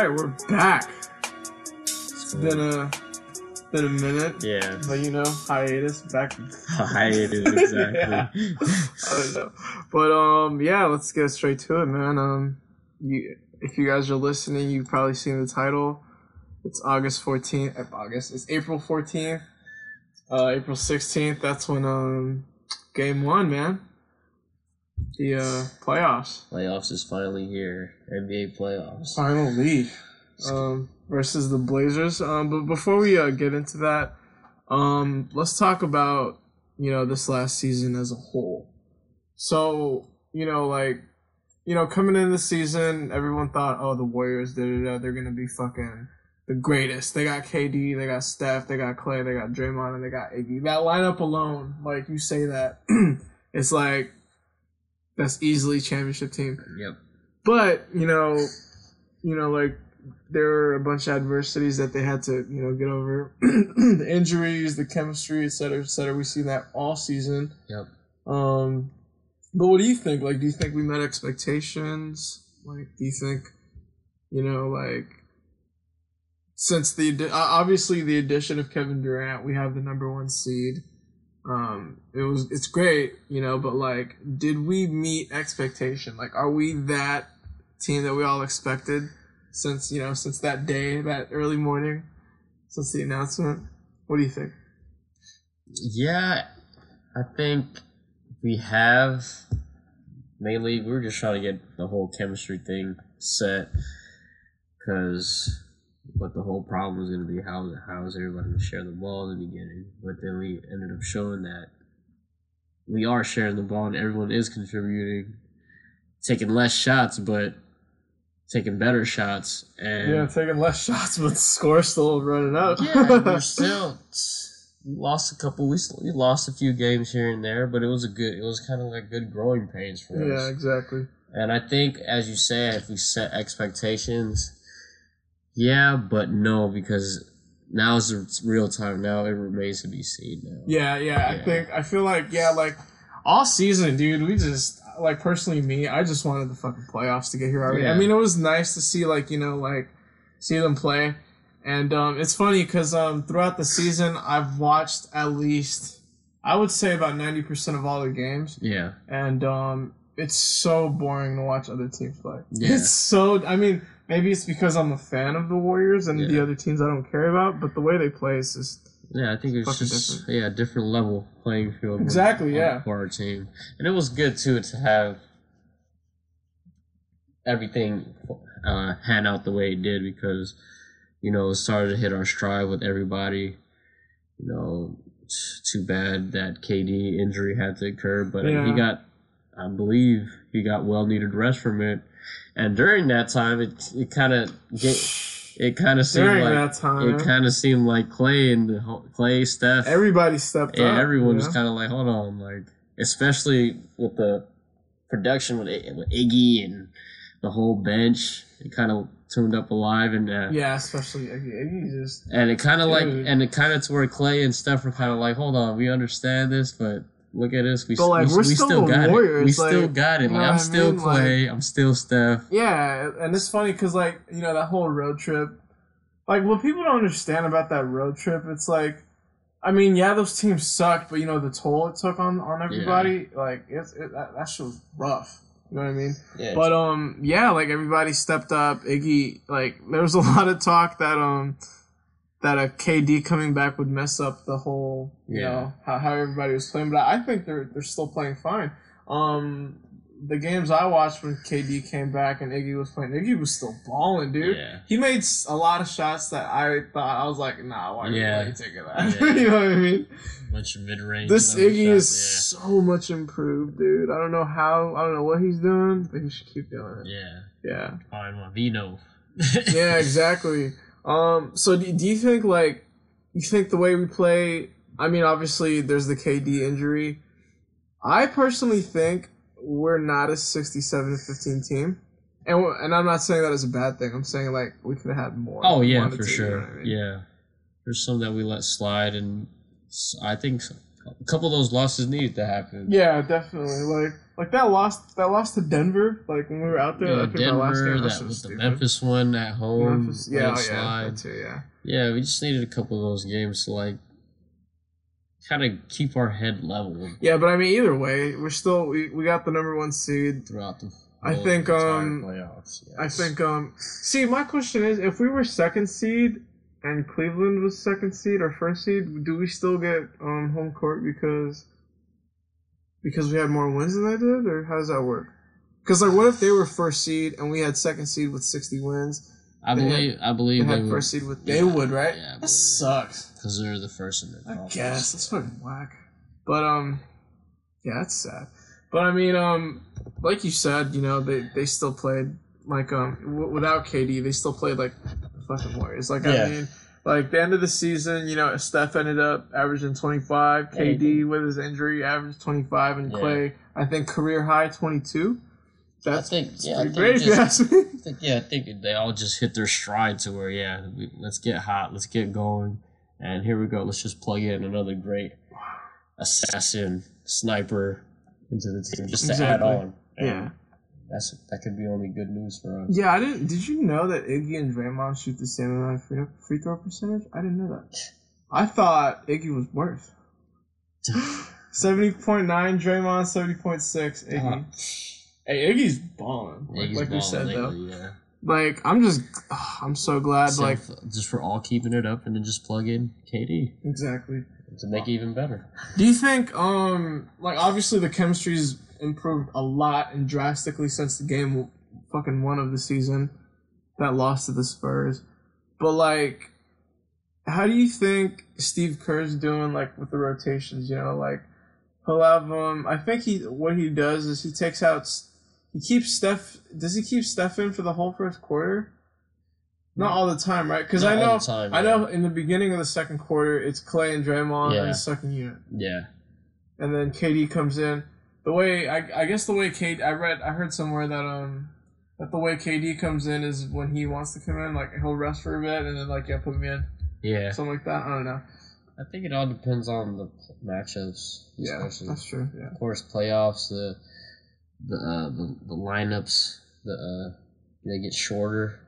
Right, we're back. It's been a been a minute, Yeah. but you know, hiatus back. Hiatus, exactly. Yeah. I don't know, but um, yeah, let's get straight to it, man. Um, you if you guys are listening, you've probably seen the title. It's August fourteenth. August. It's April fourteenth. Uh, April sixteenth. That's when um, game one, man. The uh playoffs. Playoffs is finally here. NBA playoffs. Finally, um, versus the Blazers. Um, but before we uh, get into that, um, let's talk about you know this last season as a whole. So you know, like you know, coming in the season, everyone thought, oh, the Warriors, da da da, they're gonna be fucking the greatest. They got KD, they got Steph, they got Clay, they got Draymond, and they got Iggy. That lineup alone, like you say that, it's like that's easily championship team. Yep. But you know, you know, like there were a bunch of adversities that they had to, you know, get over. the injuries, the chemistry, et cetera, et cetera. We see that all season. Yep. Um, but what do you think? Like, do you think we met expectations? Like, do you think, you know, like since the obviously the addition of Kevin Durant, we have the number one seed. Um, it was it's great, you know, but like, did we meet expectation? Like, are we that team that we all expected since you know since that day, that early morning, since the announcement? What do you think? Yeah, I think we have. Mainly, we were just trying to get the whole chemistry thing set. Because what the whole problem was going to be how, how is everybody going to share the ball in the beginning. But then we ended up showing that we are sharing the ball and everyone is contributing, taking less shots, but taking better shots. And Yeah, taking less shots, but the score still running up. yeah, we're still we lost a couple. We we lost a few games here and there, but it was a good. It was kind of like good growing pains for us. yeah, exactly. And I think, as you said, if we set expectations, yeah, but no, because now is the real time. Now it remains to be seen. Now. Yeah, yeah, I think I feel like yeah, like all season, dude. We just like personally me, I just wanted the fucking playoffs to get here already. I mean, it was nice to see like you know like see them play, and um, it's funny because um, throughout the season, I've watched at least I would say about ninety percent of all the games, Yeah. and um, it's so boring to watch other teams play. Yeah. It's so. I mean, maybe it's because I'm a fan of the Warriors and the other teams I don't care about, but the way they play is just Yeah, I think it's just yeah, a different level playing field. Exactly, yeah. for our team, and it was good too to have everything uh, hand out the way it did because you know it started to hit our stride with everybody. You know, it's too bad that KD injury had to occur, but Yeah. he got, I believe, he got well needed rest from it, and during that time, it it kind of it kind of seemed during like that time. it kind of seemed like Clay and Clay Steph. Everybody stepped yeah, up. everyone was kind of like, hold on, like especially with the production with with Iggy and the whole bench. It kind of tuned up alive and uh, Yeah, especially Iggy. Iggy just and it kind of like and it kind of to where Clay and Steph were kind of like, hold on, we understand this, but. Look at us. We, But, like, we, we still still got it. We Warriors, still got it. Like I'm still mean? Clay. I'm still Steph. yeah, and it's funny because like you know that whole road trip, like what people don't understand about that road trip, it's like, I mean, yeah, those teams sucked, but you know the toll it took on on everybody, like it's it, that, that shit was rough. You know what I mean? Yeah. But um, yeah, like everybody stepped up. Iggy, like there was a lot of talk that um, that a KD coming back would mess up the whole, you Yeah. know, how, how everybody was playing. But I think they're they're still playing fine. Um, the games I watched when KD came back and Iggy was playing, Iggy was still balling, dude. Yeah. He made a lot of shots that I thought I was like, nah, why, Yeah. are you taking that? Yeah. you know what I mean? Much mid range. This Iggy is so much improved, dude. I don't know how, I don't know what he's doing, but he should keep doing it. Yeah. Yeah. Fine one. Vino. Yeah, exactly. Um, so do, do you think like you think the way we play? I mean, obviously there's the KD injury. I personally think we're not a 67 to 15 team, and and I'm not saying that as a bad thing. I'm saying like we could have had more. Oh yeah, for to, you know sure. I mean? Yeah, there's some that we let slide, and I think a couple of those losses needed to happen. Yeah, definitely. Like Like that lost that lost to Denver. Like when we were out there. Yeah, I think our last Denver, game was that with the. Memphis one at home. Memphis- yeah, oh, yeah, too, yeah. Yeah, we just needed a couple of those games to like kind of keep our head level Yeah, but I mean, either way, we're still we, we got the number one seed. throughout the. I think, um, playoffs. I think. Um, see, my question is, if we were second seed and Cleveland was second seed or first seed, do we still get um home court because because we had more wins than they did, or how does that work? Because like, what if they were first seed and we had second seed with sixty wins? I they believe. I believe they had would first seed with. They Yeah, would, right? yeah, I that sucks. because they're the first in their I conference. guess that's fucking whack. But um, yeah, that's sad. But I mean, um, like you said, you know, they they still played like um w- without KD, they still played like the fucking Warriors. Like Yeah. I mean, like the end of the season, you know, Steph ended up averaging twenty five. Yeah, KD with his injury averaged twenty five, and Yeah. Clay, I think career high twenty two. That's I think. Yeah, I think great just-. I think, yeah, I think they all just hit their stride to where, yeah, we, let's get hot, let's get going, and here we go. Let's just plug in another great assassin sniper into the team just to add on. And Yeah. That's that could be only good news for us. Yeah, I didn't. Did you know that Iggy and Draymond shoot the same amount of free, free throw percentage? I didn't know that. I thought Iggy was worse. Seventy point nine, Draymond seventy point six. Iggy. Uh, Hey, Iggy's balling. Like, Iggy's like you said though. yeah. Like I'm just, ugh, I'm so glad. So like just for all keeping it up, and then just plug in KD exactly. to make it even better. Do you think, um, like obviously the chemistry's improved a lot and drastically since the game fucking one of the season that lost to the Spurs, but like, how do you think Steve Kerr's doing like with the rotations? You know, like he'll have um, I think he what he does is he takes out, he keeps Steph. Does he keep Steph in for the whole first quarter? Not all the time, right? Because I know, time, I yeah. know, in the beginning of the second quarter, it's Clay and Draymond Yeah. in the second unit Yeah, and then KD comes in. The way I, I guess the way KD I read I heard somewhere that um that the way KD comes in is when he wants to come in like he'll rest for a bit and then like yeah put me in yeah. something like that I don't know I think it all depends on the matchups, yeah that's true yeah of course, playoffs, the the uh, the, the lineups, the uh, they get shorter.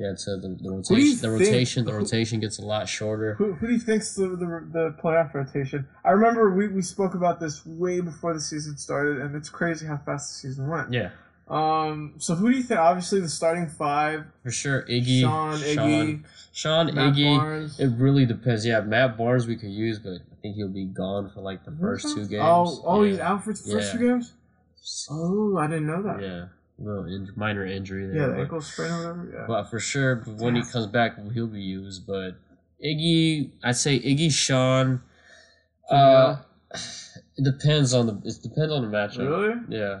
Yeah, so the, the you rotation, the think- rotation, the rotation gets a lot shorter. who, who do you think's the, the the playoff rotation I remember we, we spoke about this way before the season started and it's crazy how fast the season went Yeah, um so who do you think obviously the starting five for sure. Iggy, Sean Iggy Sean, Sean Iggy. Barnes It really depends. Yeah, Matt Barnes we could use, but I think he'll be gone for like the first two games. oh oh yeah. he's out for the first Yeah. two games oh I didn't know that Yeah, little in- minor injury there. Yeah, the but- ankle sprain or whatever. Yeah. But for sure, when he comes back, he'll be used. But Iggy, I'd say Iggy, Sean. Uh, it depends on the. It depends on the matchup. really? Yeah,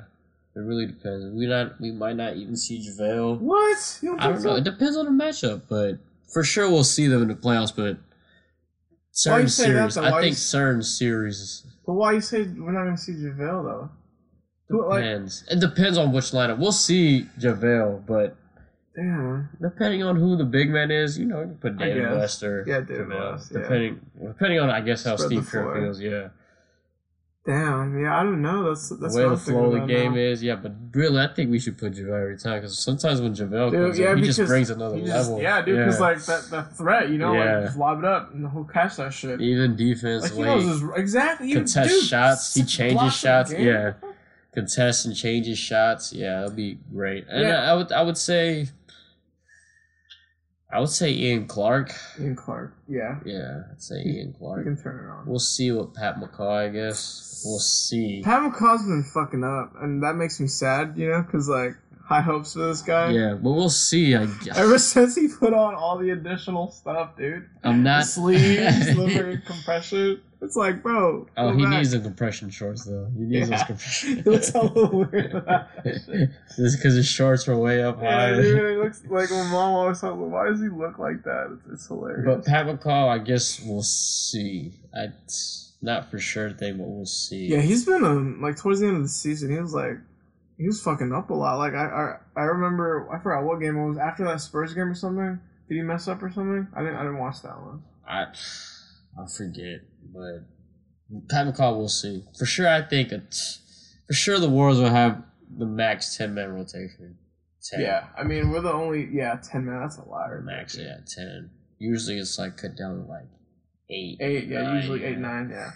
it really depends. We not. We might not even see JaVale. What? Don't I don't know. so? It depends on the matchup, but for sure we'll see them in the playoffs. But certain that, series, though? I think certain series But why you say we're not gonna see JaVale though? Who, like, it depends on which lineup. We'll see JaVale, but damn. Depending on who the big man is, you know, you can put David. West or Yeah, David JaVale. West, yeah. Depending, depending on I guess how Spread Steve Kerr feels. Yeah, Damn. Yeah, I don't know. That's that's the way the flow of the game now. is. Yeah, but really, I think we should put JaVale every time because sometimes when JaVale Dude, comes yeah, in, he just brings another just- level. yeah, dude, because like that that threat, you know, Yeah. like just lob it up and he'll catch that shit. even defense, like he knows his exactly. You, contest dude, shots, he changes shots, yeah. Contest and changes shots. Yeah, that'd be great. And Yeah. I, I would, I would say, I would say Ian Clark. Ian Clark. Yeah, Yeah, I'd say Ian we Clark. can turn it on. We'll see what Pat McCaw, I guess. We'll see. Pat McCaw's been fucking up, and that makes me sad, you know, because like high hopes for this guy. Yeah, but we'll see. I, guess. Ever since he put on all the additional stuff, dude, I'm the not. sleeves, liver compression, it's like, bro. oh, he back. needs the compression shorts though. He needs Yeah. those compression. Looks a little weird. that because his shorts were way up high. Yeah, dude, it looks like my mom always thought, why does he look like that? It's, it's hilarious. But Pat McCaw, I guess we'll see. I not for sure thing, but we'll see. yeah, he's been um like towards the end of the season, he was like, he was fucking up a lot. Like I, I, I remember, I forgot what game it was after that Spurs game or something. Did he mess up or something? I didn't, I didn't watch that one. I I forget, but Pat McCaw, we'll see for sure. I think it's For sure, the Warriors will have the max ten man rotation. 10. Yeah, I mean we're the only yeah ten man. That's a lot. right max. Yeah, ten. Usually it's like cut down to like eight. Eight, yeah, nine, usually eight, yeah. nine, yeah.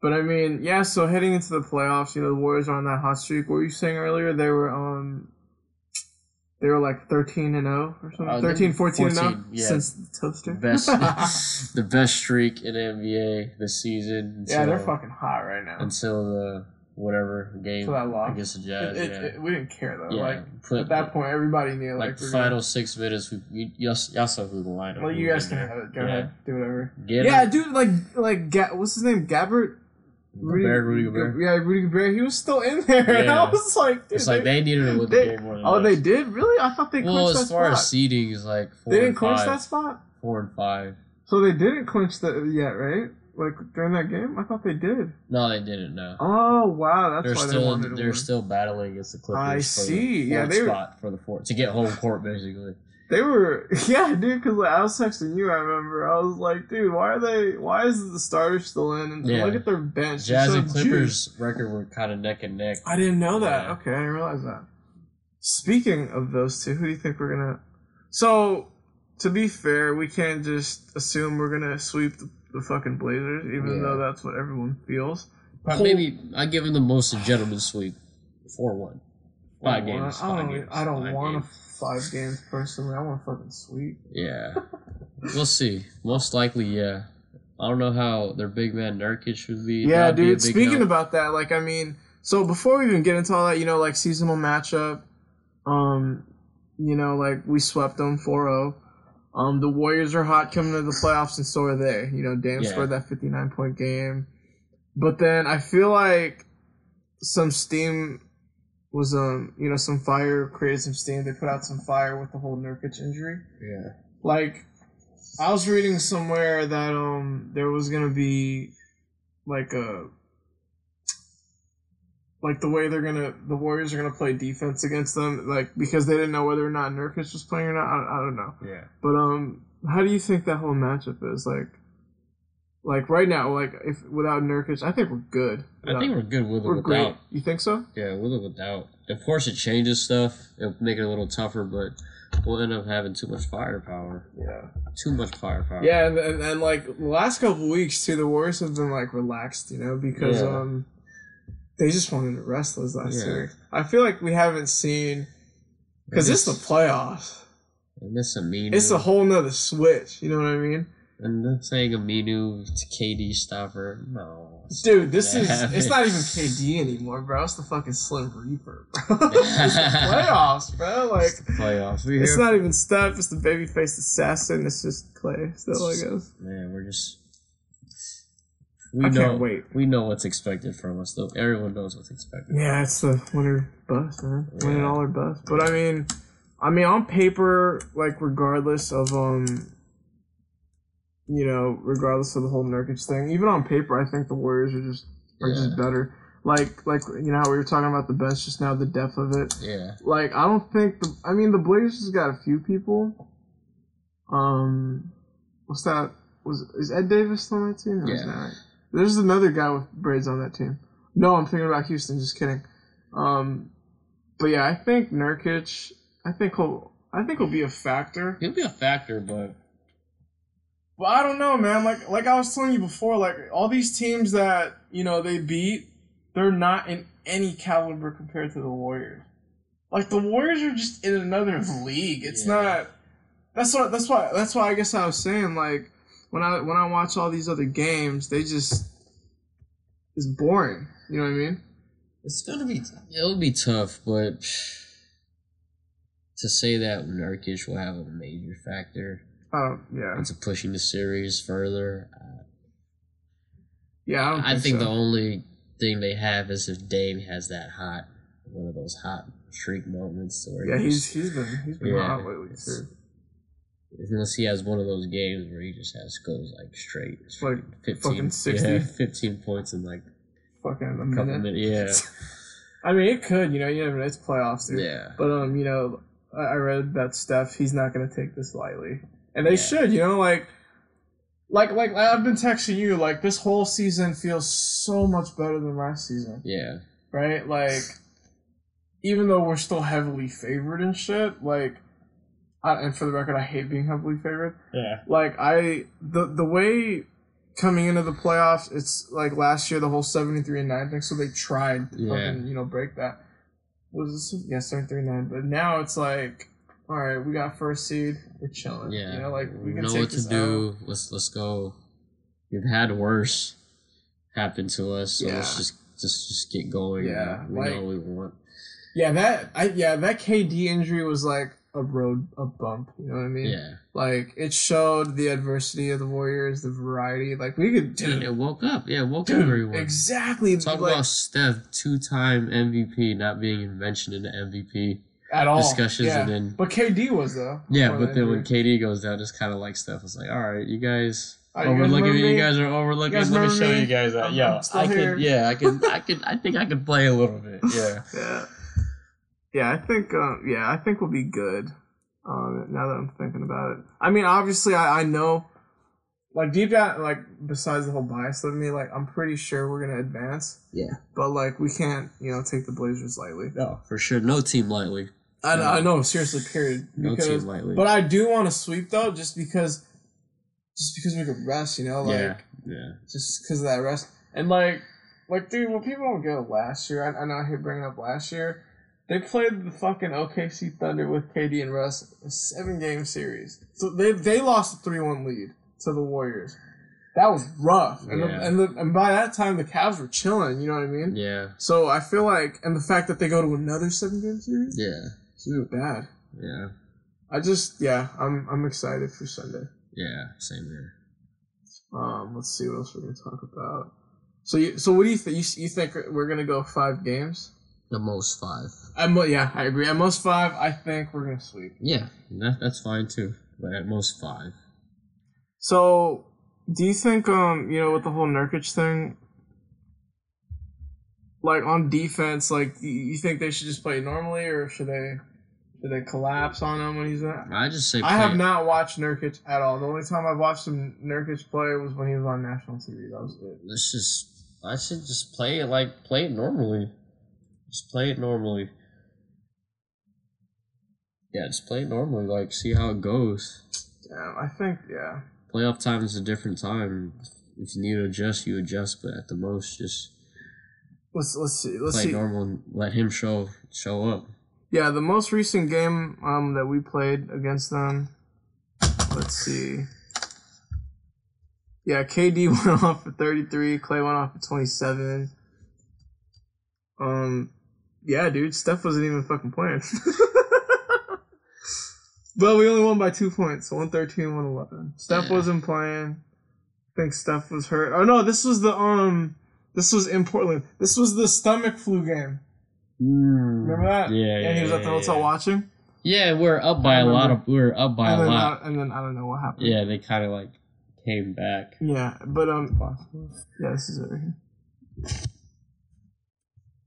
But I mean, yeah. So heading into the playoffs, you know, the Warriors are on that hot streak. What were you saying earlier? They were um, they were like thirteen and zero or something. Uh, 13, 14 and 0 yeah. since the toaster. Best, the best streak in NBA this season. yeah, they're fucking hot right now. until the whatever game Until loss. against the It- Jazz. it- yeah, it- we didn't care though. yeah. Like Put at that point, everybody knew like like, we're final gonna- six minutes, we, we y'all, y'all saw who the lineup. Well, you guys can have it. Go Yeah. ahead, do whatever. Get yeah, him. dude. Like, like, Ga- what's his name? Gabbert. Gobert, Rudy Gobert. Yeah, Rudy Gobert. He was still in there. And I was like, dude, It's like they- they needed to win the game than oh, they did really? I thought they Well, as that far spot. as seeding is like four they didn't and clinch five, that spot, four and five. so they didn't clinch that yet, right? Like during that game, I thought they did. No, they didn't. No, Oh wow, that's they're why they still to they're win. still battling against the Clippers. I for see. The Yeah, they were- spot for the fourth to get home court basically. They were, yeah, dude. Because like, I was texting you. I remember. I was like, dude, why are they? Why is the starters still in? And Yeah. look at their bench. Jazz It's so and juiced. Clippers record were kind of neck and neck. I didn't know that. Yeah. Okay, I didn't realize that. Speaking of those two, who do you think we're gonna? So, to be fair, we can't just assume we're gonna sweep the, the fucking Blazers, even Yeah. though that's what everyone feels. But Whole- maybe I give them the most a gentleman sweep, four one. Five I games. I don't. games, I don't want games. Five games personally. I want fucking sweep. Yeah, we'll see. Most likely, yeah. I don't know how their big man Nurkic would be. Yeah, That'd dude. big Speaking help. about that, like, I mean, so before we even get into all that, you know, like seasonal matchup, um, you know, like we swept them 4-0. Um, the Warriors are hot coming to the playoffs, and so are they. You know, Dame Yeah. scored that 59 point game, but then I feel like some steam was um, you know, some fire created some steam. They put out some fire with the whole Nurkic injury. Yeah, like I was reading somewhere that um there was gonna be like a like the way they're gonna the Warriors are gonna play defense against them like because they didn't know whether or not Nurkic was playing or not. I, I don't know. Yeah. but um how do you think that whole matchup is? Like like right now like if without Nurkic I think we're good I think we're good with or without. great you think so Yeah, with or without. Of course, it changes stuff. It'll make it a little tougher, but we'll end up having too much firepower. yeah Too much firepower. Yeah, and, and, and like the last couple weeks too, the Warriors have been like relaxed, you know, because Yeah. um they just wanted to rest those last Yeah. year. I feel like we haven't seen because it's the playoffs. And this mean. It's a whole nother switch. You know what I mean, And then saying Aminu to KD stopper. No. dude? This is Yeah. it's not even KD anymore, bro. It's the fucking Slim Reaper, bro. it's the playoffs, bro. Like It's the playoffs. We it's here. not even Steph. It's the babyface assassin. It's just Clay still, I guess. Man, we're just. We I know. can't wait. We know what's expected from us, though. Everyone knows what's expected. Yeah, it's the winner bust, man. Winning Yeah. all or bust. But I mean, I mean, on paper, like regardless of um, you know, regardless of the whole Nurkic thing, even on paper, I think the Warriors are just are Yeah. just better. Like like you know how we were talking about the bench just now, the depth of it. Yeah. Like I don't think the I mean the Blazers has got a few people. Um, what's that? Was is Ed Davis still on that team? Yeah. right? There's another guy with braids on that team. No, I'm thinking about Houston. Just kidding. Um, but yeah, I think Nurkic. I think he'll. I think he'll be a factor. He'll be a factor, but But I don't know, man. Like like I was telling you before, like all these teams that you know they beat, they're not in any caliber compared to the Warriors. Like the Warriors are just in another league. It's Yeah. not. That's what. That's why. That's why I guess I was saying like when I when I watch all these other games, they just it's boring. You know what I mean? it's gonna be. It'll be tough, but to say that Nurkic will have a major factor Oh yeah, into pushing the series further, uh, yeah. I don't. Think I think so. the only thing they have is if Dame has that hot, one of those hot streak moments where yeah, he he's he's been he's been Yeah, hot lately too. unless he has one of those games where he just has goes like straight, Like, fifteen, fucking 60? yeah, fifteen points in like Fucking a couple minute. minutes. I mean, it could. You know, you never know. It's playoffs, Yeah, dude. yeah, But um, you know, I I read that Steph. He's not gonna take this lightly, and they Yeah. should. You know, like, like, like I've been texting you. Like this whole season feels so much better than last season. yeah. right? Like, even though we're still heavily favored and shit, like, I, and for the record, I hate being heavily favored. Yeah. Like, I the the way coming into the playoffs, it's like last year the whole seventy three and nine thing. So they tried to Yeah. fucking you know break that. Was this yeah seventy three and nine? But now it's like, all right, we got first seed, we're chilling. Yeah. you know, like we can know what to do. Let's let's go. We've had worse happen to us, so let's just just just get going. Yeah, we like- know what we want. Yeah, that I yeah that KD injury was like a road a bump. You know what I mean? Yeah, Like it showed the adversity of the Warriors, the variety. Like we could do it woke up. Yeah, it woke up dude, everyone. exactly Talk like, about Steph, two-time MVP, not being mentioned in the MVP at all discussions, Yeah. and then but KD was though. yeah, but the then when. KD goes down, it's kind of like stuff was like, "All right, you guys." You overlooking me. You guys are overlooking. Guys Let me show me? you guys that. I'm- I'm here. Yeah, I could. I could. I think I could play a little bit. Yeah. yeah, yeah, I think uh, yeah, I think we'll be good. Um, now that I'm thinking about it, I mean, obviously, I, I know, like deep down, like besides the whole bias of me, like I'm pretty sure we're gonna advance. Yeah. But like we can't, you know, take the Blazers lightly. No, for sure. No team lightly. I, Yeah. I know, seriously, period. No Because, team lightly. but I do want to sweep though, just because, just because we could rest, you know, like yeah. Yeah. just because of that rest. And like, like, dude, when people don't get last year, I, I know I hate bringing up last year. They played the fucking OKC Thunder with KD and Russ, a seven game series. So they they lost a three one lead to the Warriors. That was rough, and Yeah. the, and the, and by that time the Cavs were chilling. You know what I mean? Yeah. So I feel like, and the fact that they go to another seven game series, Yeah. Really bad. Yeah. I just, yeah, I'm I'm excited for Sunday. Yeah. Same here. Um, let's see what else we're gonna talk about. So, you, so what do you think? You, you think we're gonna go five games? The most five. At mo- yeah, I agree. At most five, I think we're gonna sweep. Yeah. That, that's fine too. But at most five. So, do you think, um, you know, with the whole Nurkic thing, like on defense, like you think they should just play normally, or should they, should they collapse on him when he's at? I just say. I have not watched Nurkic at all. The only time I've watched him Nurkic play was when he was on national TV. That was it. Let's just. I should just play it like play it normally. Just play it normally. Yeah, just play it normally. Like see how it goes. Damn, I think yeah. Playoff time is a different time. If you need to adjust, you adjust. But at the most, just Let's let's see. Let's play see. normal and let him show show up. Yeah, the most recent game um that we played against them. Let's see. Yeah, KD went off for 33, Clay went off for 27. Um yeah, dude, Steph wasn't even fucking playing. but we only won by 2 points, so 113 111. Steph Yeah. wasn't playing. I think Steph was hurt. Oh no, this was the um this was in Portland. This was the stomach flu game. Remember that? Yeah, yeah. And he was at the hotel watching. Yeah, we're up by I a lot of. we're up by and a lot. I, and then I don't know what happened. Yeah, they kind of like came back. Yeah, but um, yeah, this is it right here.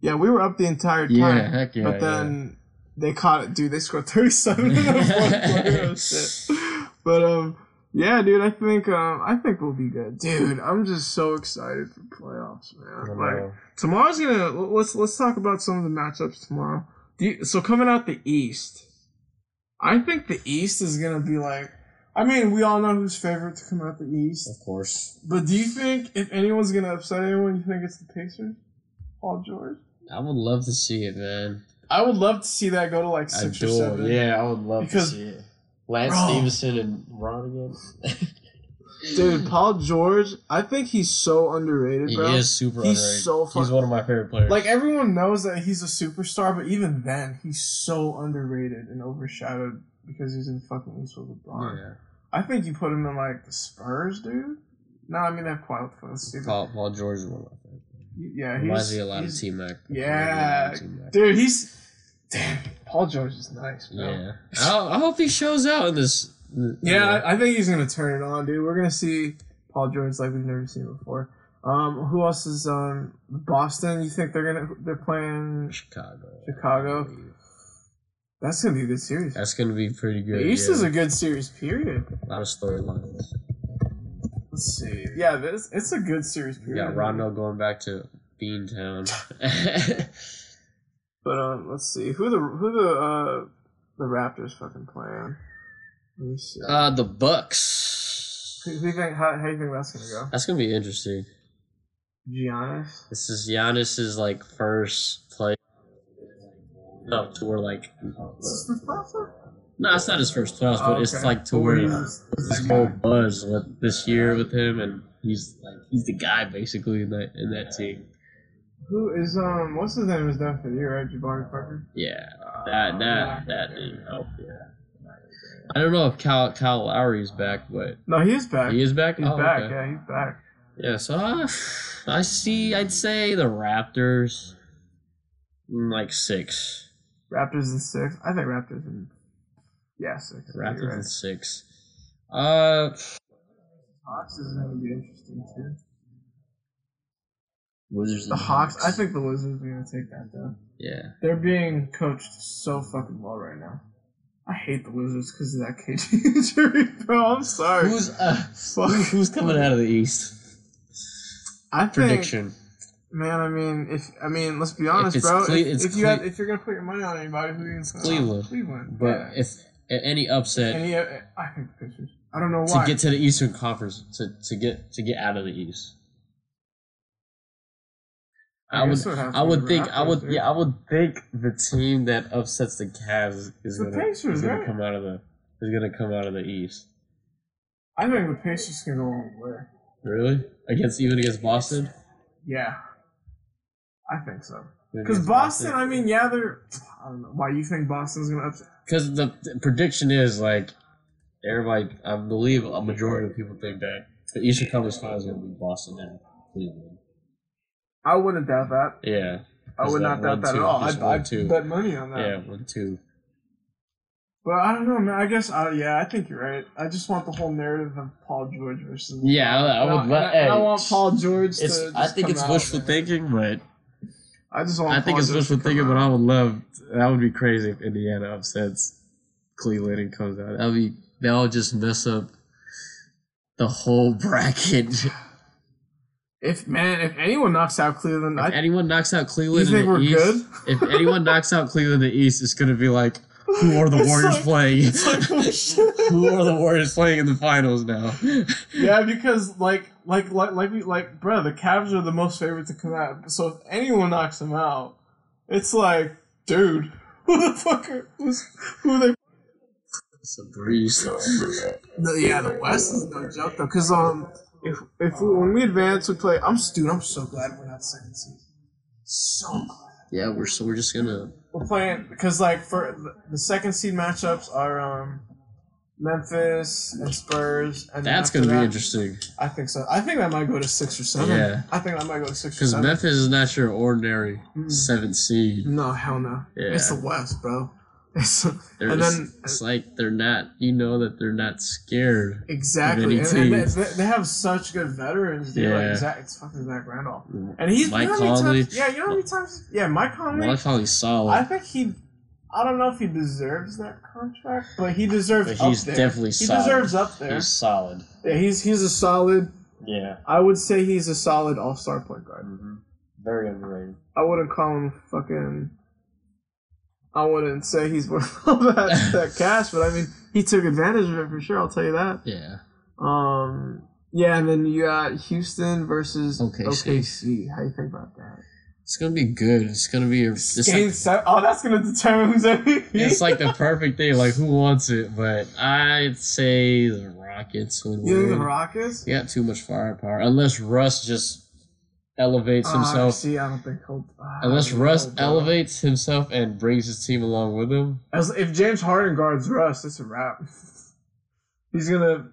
Yeah, we were up the entire time. Yeah, heck yeah. but then they caught it, dude. They scored thirty-seven in the fourth quarter. Oh, shit. But um, yeah, dude, I think um, I think we'll be good, dude. I'm just so excited for playoffs, I man. know. Like tomorrow's gonna let's let's talk about some of the matchups tomorrow. Do you, so coming out the East, I think the East is gonna be like. I mean, we all know who's favorite to come out the East. of course, But do you think if anyone's gonna upset anyone, you think it's the Pacers? Paul George. I would love to see it, man. I would love to see that go to like I six or seven. Yeah, I would love Because- to see it. Lance Bro. Stephenson and Ron again. Dude, Paul George, I think he's so underrated, he bro. is super He's underrated. so He's one of my favorite players. Like everyone knows that he's a superstar, but even then, he's so underrated and overshadowed because he's in fucking East with LeBron. yeah. I think you put him in like the Spurs, dude. No, I mean they have Quiet Let's see. Paul, Paul George is one of my favorite. Yeah, Reminds he's, me a lot of T Mac. Yeah, dude. He's damn. Paul George is nice, bro. Yeah. I, I hope he shows out in this. in Yeah, I, think he's gonna turn it on, dude. We're gonna see Paul George like we've never seen before. Um, who else is um Boston? You think they're gonna they're playing? Chicago. Chicago. That's gonna be a good series. That's gonna be pretty good. the East yeah. is a good series. Period. a lot of storylines. Let's see. Yeah, this it's a good series. Period. got Rondo going back to Beantown. But um, let's see who the who the uh the Raptors fucking playing. Let me see. uh, the Bucks. who, who you think? How, how do you think that's gonna go? That's gonna be interesting. Giannis. This is Giannis's like first play. No, tour like. Is this the? No, it's not his first playoffs, Oh, but it's like to where this whole buzz with this year with him, and he's like he's the guy basically in that in that team. Who is um? What's his name? Is done for the year, right? Jabari Parker. Yeah, that that that didn't help. Yeah, I don't know if Kyle Kyle Lowry's back, but No, he is back. he is back. He's oh, back. okay. Yeah, he's back. Yeah, so uh, I see. I'd say the Raptors, mm, like six. Raptors and six. I think Raptors and Yeah, six. Raptors You're in six. Uh, Hawks is gonna be interesting too. Wizards. The and Hawks. I think the Wizards are gonna take that though. Yeah. They're being coached so fucking well right now. I hate the Wizards because of that KG injury, bro. I'm sorry. Who's uh, Fuck. who's coming out of the East? I think, Prediction. man. I mean, if I mean, let's be honest, bro. Cle- if, if you Cle- had, if you're gonna put your money on anybody, who are you gonna? Cleveland. Cleveland. But yeah. if any upset he, I think the Pacers. I don't know why to get to the Eastern Conference to, to get to get out of the East. I, would would I would think I would yeah I would think the team that upsets the Cavs is The gonna Pacers, is gonna right? come out of the is gonna come out of the East. I think the Pacers can go a long way. Really? Against even against Boston? Yeah, I think so. Because against Boston, I mean, yeah, they're. I don't know why you think Boston's gonna upset. Because the, the prediction is like everybody, I believe a majority of people think that the Eastern Conference Finals is going to be Boston and Cleveland. I wouldn't doubt that. Yeah, I would not doubt that at all. I'd, I'd two. bet money on that. yeah, one two. But I don't know, man. I guess, uh, yeah, I think you're right. I just want the whole narrative of Paul George versus. Yeah, I- I would let- I, I want Paul George It's to. I think it's out, wishful thinking, but I just want. I think Paul it's wishful thinking. But. I would love that would be crazy if Indiana upsets Cleveland and comes out. That would be that would just mess up the whole bracket. If man, if anyone knocks out Cleveland, If I anyone knocks out Cleveland, You in think we're East, good? if anyone knocks out Cleveland in the East, it's gonna be like, who are the It's Warriors like- playing? it's like, oh, who are the Warriors playing in the finals now? Yeah, because like like like like we like bro, the Cavs are the most favorite to come out. So if anyone knocks them out, it's like, dude, who the fuck are who's, who are they? It's a breeze. no, yeah, the West is no joke though, because um, if if we, when we advance, we play. I'm dude, I'm so glad we're not second seed. So glad. Yeah, we're so we're just gonna. we're playing because like for the, the second seed matchups are um. Memphis and Spurs, and then That's after gonna be that- interesting I think so. I think that might go to six or seven. Yeah. I think that might go to six or because seven. Memphis is not your ordinary Mm. seventh seed. No, hell no. Yeah. It's the West, bro. It's, and then it's like they're not. You know that they're not scared. exactly, and, and they, they, have such good veterans. Dude. Like Yeah. Zach, it's fucking Zach Randolph, and he's Mike you know Conley. Times, yeah, you know how many times? Yeah, Mike Conley. Mike Conley's solid, I think he. I don't know if he deserves that contract, but he deserves. but he's up there. definitely He solid. deserves up there. He's solid. yeah, he's he's a solid. Yeah. I would say he's a solid All Star point guard. hmm Very underrated. I wouldn't call him fucking. I wouldn't say he's worth all that, that cash, but I mean, he took advantage of it for sure. I'll tell you that. Yeah. Um, yeah, and then you got Houston versus OKC. OKC. How you think about that? It's gonna be good. It's gonna be. A, it's, Game like, seven. Oh, that's gonna determine who's MVP. it's like the perfect thing. Like who wants it? But I'd say the Rockets would you think the. Rockets? They got too much firepower. Unless Russ just elevates Ah, himself. see, I don't think he'll. ah, Unless don't Russ elevates himself and brings his team along with him. As if James Harden guards Russ, it's a wrap. He's gonna.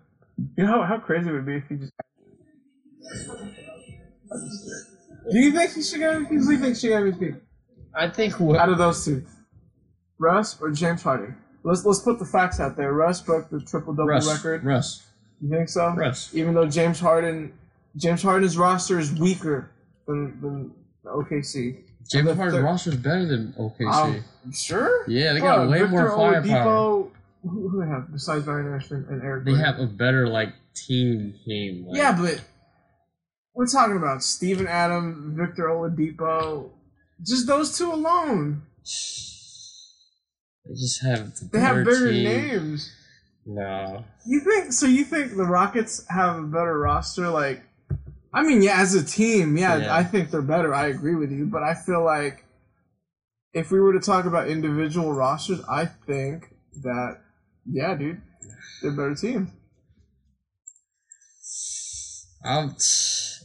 You know how, how crazy it would be if he just. Do you think he should get MVP? Who do you think should get MVP? I think Out of those two, Russ or James Harden? Let's let's put the facts out there. Russ broke the triple double record. Russ, You think so? Russ. Even though James Harden, James Harden's roster is weaker than than the OKC. James the Harden's roster is better than OKC. Um, sure? yeah, they got way Victor more firepower. Oladipo, Who, who they have besides Ryan Anderson and Eric? They have a better like team game. Like, Yeah, but we're talking about Steven Adam, Victor Oladipo. Just those two alone. They just have the They have better bigger team. names. No. You think so? You think the Rockets have a better roster? Like, I mean, yeah, as a team, yeah, Yeah. I think they're better. I agree with you, but I feel like if we were to talk about individual rosters, I think that yeah, dude, they're a better team. Um,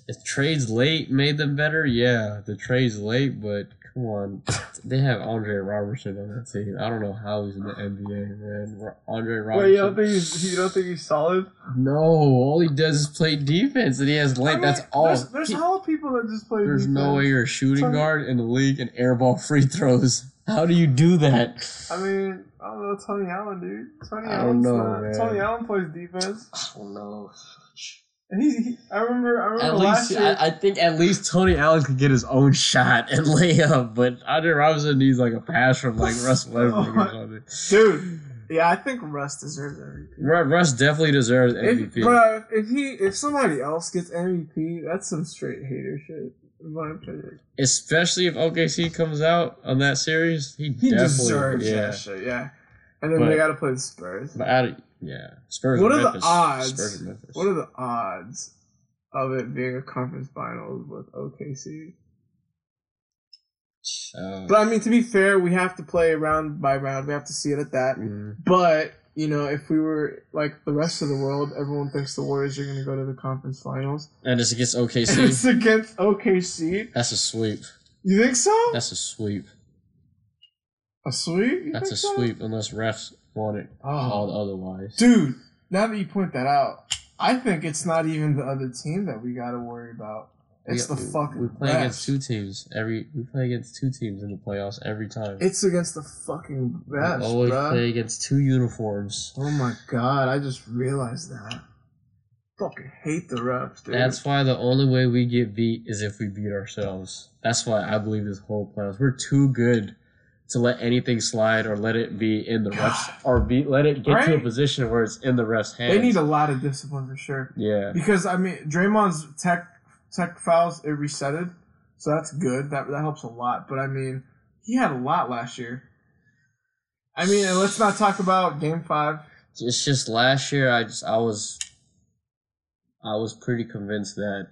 if trades late made them better, yeah, the trades late, but come on, they have Andre Robertson on that team. I don't know how he's in the NBA, man. Andre Robertson. Wait, you don't think he's you don't think he's solid? no, all he does is play defense, and he has late. I mean, That's all. There's, there's He- people that just play. there's no way you're a shooting guard in the league and airball free throws. How do you do that? I mean, I don't know Tony Allen, dude. Tony I don't know, man. Tony Allen plays defense, I don't know. And he's. He, I remember. I remember At last least, year. I, I think at least Tony Allen could get his own shot and lay up, but Andre Robinson needs like a pass from like Russ Westbrook or oh something. Dude, yeah, I think Russ deserves MVP. Ru- Russ definitely deserves If, MVP. bro, if he, if somebody else gets MVP, that's some straight hater shit. In my opinion, Especially if OKC comes out on that series, he, he definitely deserves yeah. that shit. Yeah, and then But- they got to play the Spurs. But out of, yeah, Spurs. What and are the odds? Spurs and Memphis. What are the odds of it being a conference finals with OKC? Uh, But I mean, to be fair, we have to play round by round. We have to see it at that. mm, But you know, if we were like the rest of the world, everyone thinks the Warriors are going to go to the conference finals. and it's against And OKC. it's against OKC. That's a sweep. You think so? That's a sweep. a sweep? You That's a so? sweep unless refs want it Oh, called otherwise. dude! Now that you point that out, I think it's not even the other team that we got to worry about. It's We- the fucking. We play refs. against two teams every. We play against two teams in the playoffs every time. It's against the fucking we always bruh. play against two uniforms. Oh my god! I just realized that. Fucking hate the refs, dude. That's why the only way we get beat is if we beat ourselves. That's why I believe this whole playoffs. We're too good to let anything slide or let it be in the refs or be let it get to a position where it's in the refs' hands. they need a lot of discipline for sure. yeah. Because I mean, Draymond's tech tech fouls it resetted, so that's good. That that helps a lot. But I mean, he had a lot last year. I mean, and let's not talk about Game Five. It's just last year. I just I was I was pretty convinced that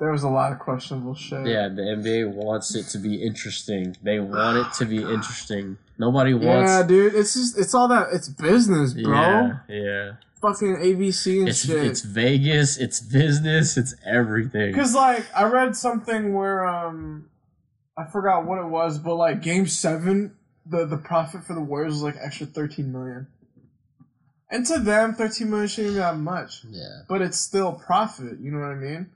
There was a lot of questionable shit. yeah the NBA wants it to be interesting. They want it to be God. interesting. Nobody wants. Yeah, dude, it's just it's all that it's business, bro. Yeah, yeah. Fucking ABC and It's shit. it's Vegas. It's business. It's everything. Cause like I read something where um I forgot what it was, but like game seven, the the profit for the Warriors was like extra thirteen million. And to them, thirteen million shouldn't be that much. Yeah, But it's still profit, you know what I mean?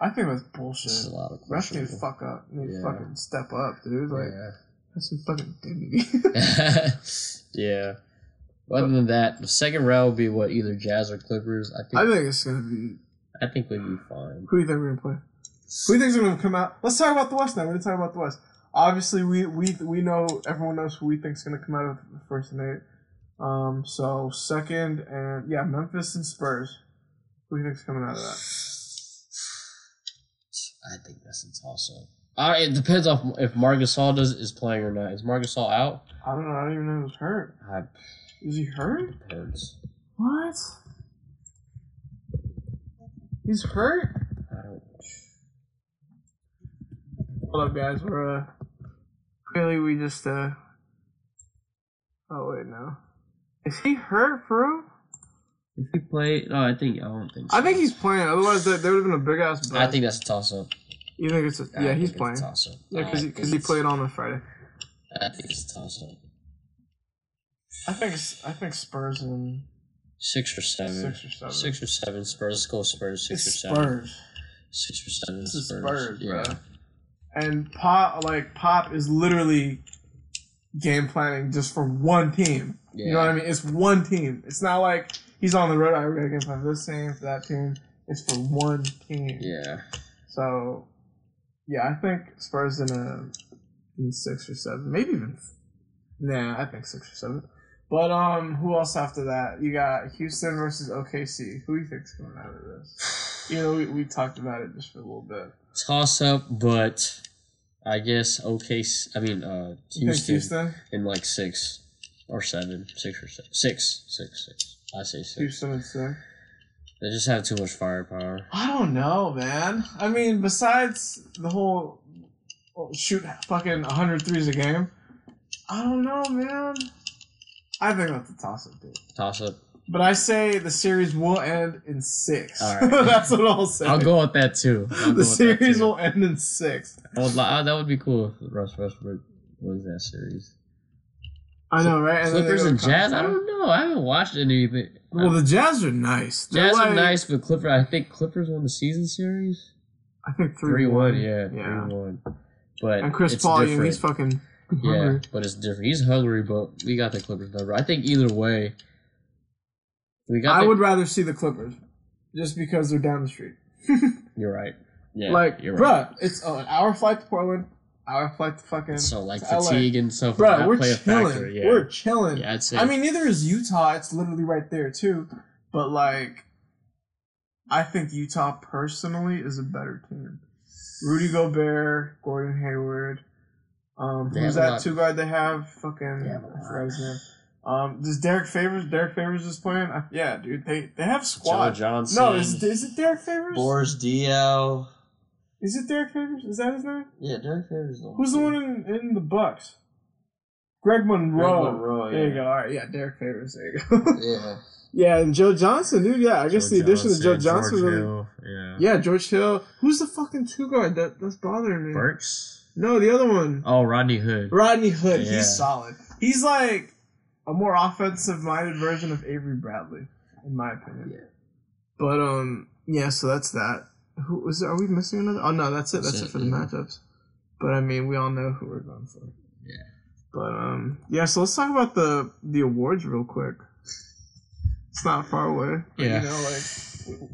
I think that's bullshit. a lot of Refs need to fuck up. Need to Yeah. fucking step up, dude. Like Yeah. have some fucking dignity. yeah. Other than that, the second round will be what either Jazz or Clippers. I think. I think think it's gonna be I think we'd be fine. who do you think we're gonna play? Who do you think's gonna come out? Let's talk about the West now. We're gonna talk about the West. Obviously, we we we know everyone knows who we think's gonna come out of the first and eight. Um, so second and yeah, Memphis and Spurs. Who do you think's coming out of that? I think that's a toss up. Uh, it depends on if Marcus Gasol does is playing or not. Is Marcus Gasol out? I don't know. I don't even know he was hurt. I, Is he hurt? depends. What? He's hurt. I don't. Hold up, guys. We're uh, clearly we just uh. Oh wait, no. Is he hurt, real? If he played, no, I think I don't think. So. I think he's playing. Otherwise, there, there would have been a big ass. I think that's a toss up. You think it's a, yeah? He's playing. Toss up. Yeah, because he, 'cause he played on the Friday. I think it's a toss up. I think I think Spurs and Six or seven. Six or seven. Six or seven Spurs. Let's go Spurs. Six it's or seven. Spurs. Six or seven This is Spurs. Spurs, yeah. bro. And Pop, like Pop, is literally game planning just for one team. yeah. You know what I mean? It's one team. It's not like he's on the road. I gotta game plan for this team, for that team. It's for one team. Yeah. So, yeah, I think Spurs in a in six or seven, maybe even. Nah, I think six or seven. But um, who else after that? You got Houston versus OKC. Who do you think's coming out of this? You know, we, we talked about it just for a little bit. Toss up, but I guess OKC. I mean, uh, Houston, Houston? in like six or seven, six or six, six, six, six. I say six. Houston would say. They just have too much firepower. I don't know, man. I mean, besides the whole oh, shoot fucking 100 threes a game, I don't know, man. I think that's a toss up, dude. Toss up. But I say the series will end in six. All right. that's what I'll say. I'll go with that too. I'll the series too. will end in six. Would uh, that would be cool if Russ Westbrook was that series. I know, right? they Clippers and Jazz. I don't know. I haven't watched anything. Well, the Jazz are nice. They're Jazz are nice, but Clippers. I think Clippers won the season series. I think Three one, 1. yeah, Yeah. three one. But And Chris Paul, different. he's fucking yeah, hungry. but it's different. He's hungry, but we got the Clippers number. I think either way, we got. I the, would rather see the Clippers just because they're down the street. You're right. Yeah, like, you're right. bruh, it's uh, an hour flight to Portland, hour flight to fucking. So like to LA. fatigue and stuff. Bruh, Bruh, we're play a chilling. factor. Yeah, We're chilling. yeah. I'd say. I mean, neither is Utah. It's literally right there too. But like, I think Utah personally is a better team. Rudy Gobert, Gordon Hayward. Um, who's that lot. two guard they have? Fucking, They have a I lot. forgot his name. Um, does Derrick Favors? Derrick Favors is playing. I, yeah, dude. They they have Joe squad. Johnson. No, is is it Derrick Favors? Boris Diaw. Is it Derrick Favors? Is that his name? Yeah, Derrick Favors. Who's the one in, in the Bucks? Greg Monroe. Greg Monroe, There you yeah. go. All right, yeah, Derrick Favors. There you go. Yeah. yeah, and Joe Johnson, dude. Yeah, I guess the addition of Joe Johnson. George really, Hill, Yeah. yeah, George Hill. Who's the fucking two guard that that's bothering me? Burks. No, the other one, Oh, Rodney Hood. Rodney Hood. Yeah. He's solid. He's like a more offensive-minded version of Avery Bradley, in my opinion. Yeah. But um, yeah. So that's that. Who is? There, are we missing another? Oh no, that's it. That's, That's it, it, for the yeah. matchups. But I mean, we all know who we're going for. Yeah. But um, yeah. So let's talk about the the awards real quick. It's not far away. But, Yeah. You know, like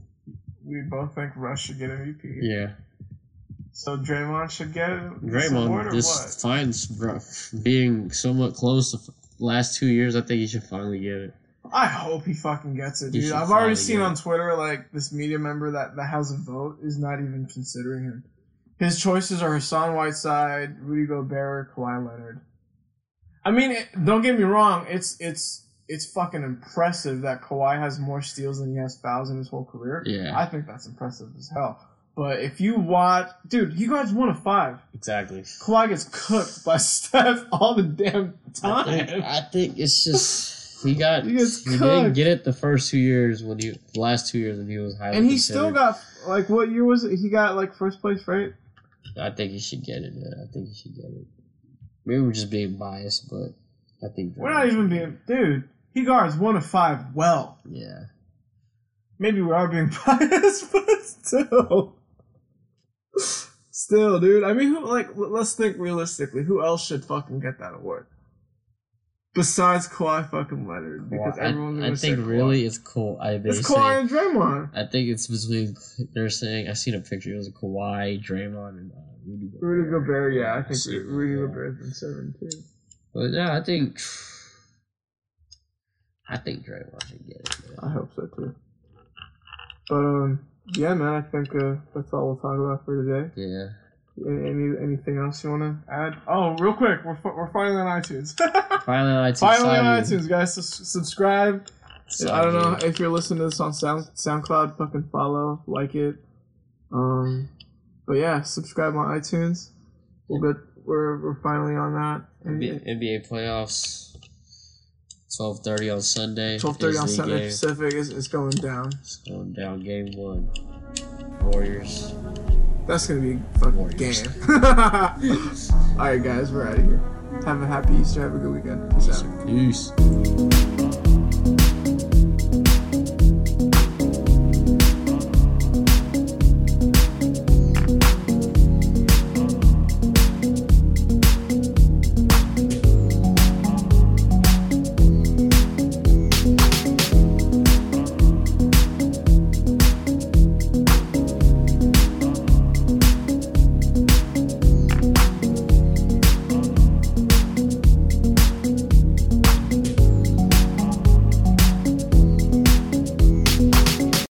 we, we both think Russ should get MVP. Yeah. So Draymond should get it. Draymond just finds being somewhat close the last two years. I think he should finally get it. I hope he fucking gets it, dude. I've already seen on. Twitter like this media member that that has a vote is not even considering him. His choices are Hassan Whiteside, Rudy Gobert, Kawhi Leonard. I mean, it, don't get me wrong. It's it's it's fucking impressive that Kawhi has more steals than he has fouls in his whole career. Yeah. I think that's impressive as hell. But if you watch, dude, he guys one of five. Exactly. Kawhi gets cooked by Steph all the damn I think, time. I think it's just he got He he, didn't get it the first two years when he the last two years when he was highly And he still got like what year was it? He got like first place, right? I think he should get it. Man. I think he should get it. Maybe we're just being biased, but I think We're not even being, dude. He guards one of five well. Yeah. Maybe we are being biased, but still, still, dude. I mean, who like? Let's think realistically. Who else should fucking get that award besides Kawhi fucking Leonard? Because Well, everyone's I, I think Kawhi. really it's cool. I it's Kawhi and Draymond. I think it's between they're saying I seen a picture. It was Kawhi, Draymond, and uh, Rudy Gobert. Rudy Gobert, yeah, I think see Rudy yeah. Gobert's been serving too. But yeah, I think I think Draymond should get it. I hope so too. But um, yeah, man. I think uh, that's all we'll talk about for today. Yeah. Any anything else you want to add? Oh, real quick, we're, we're finally on iTunes. Finally on iTunes. finally on iTunes, guys. Sus- subscribe. I don't know if you're listening to this on Sound SoundCloud. Fucking follow, like it. Um, but yeah, subscribe on iTunes. We'll get we're we're finally on that. NBA, NBA playoffs. Twelve thirty on Sunday. Twelve thirty on Sunday game. Pacific is, is going down. It's going down game one. Warriors. That's gonna be a fucking Warriors. game. All right, guys, we're out of here. Have a happy Easter. Have a good weekend. Peace out. Peace.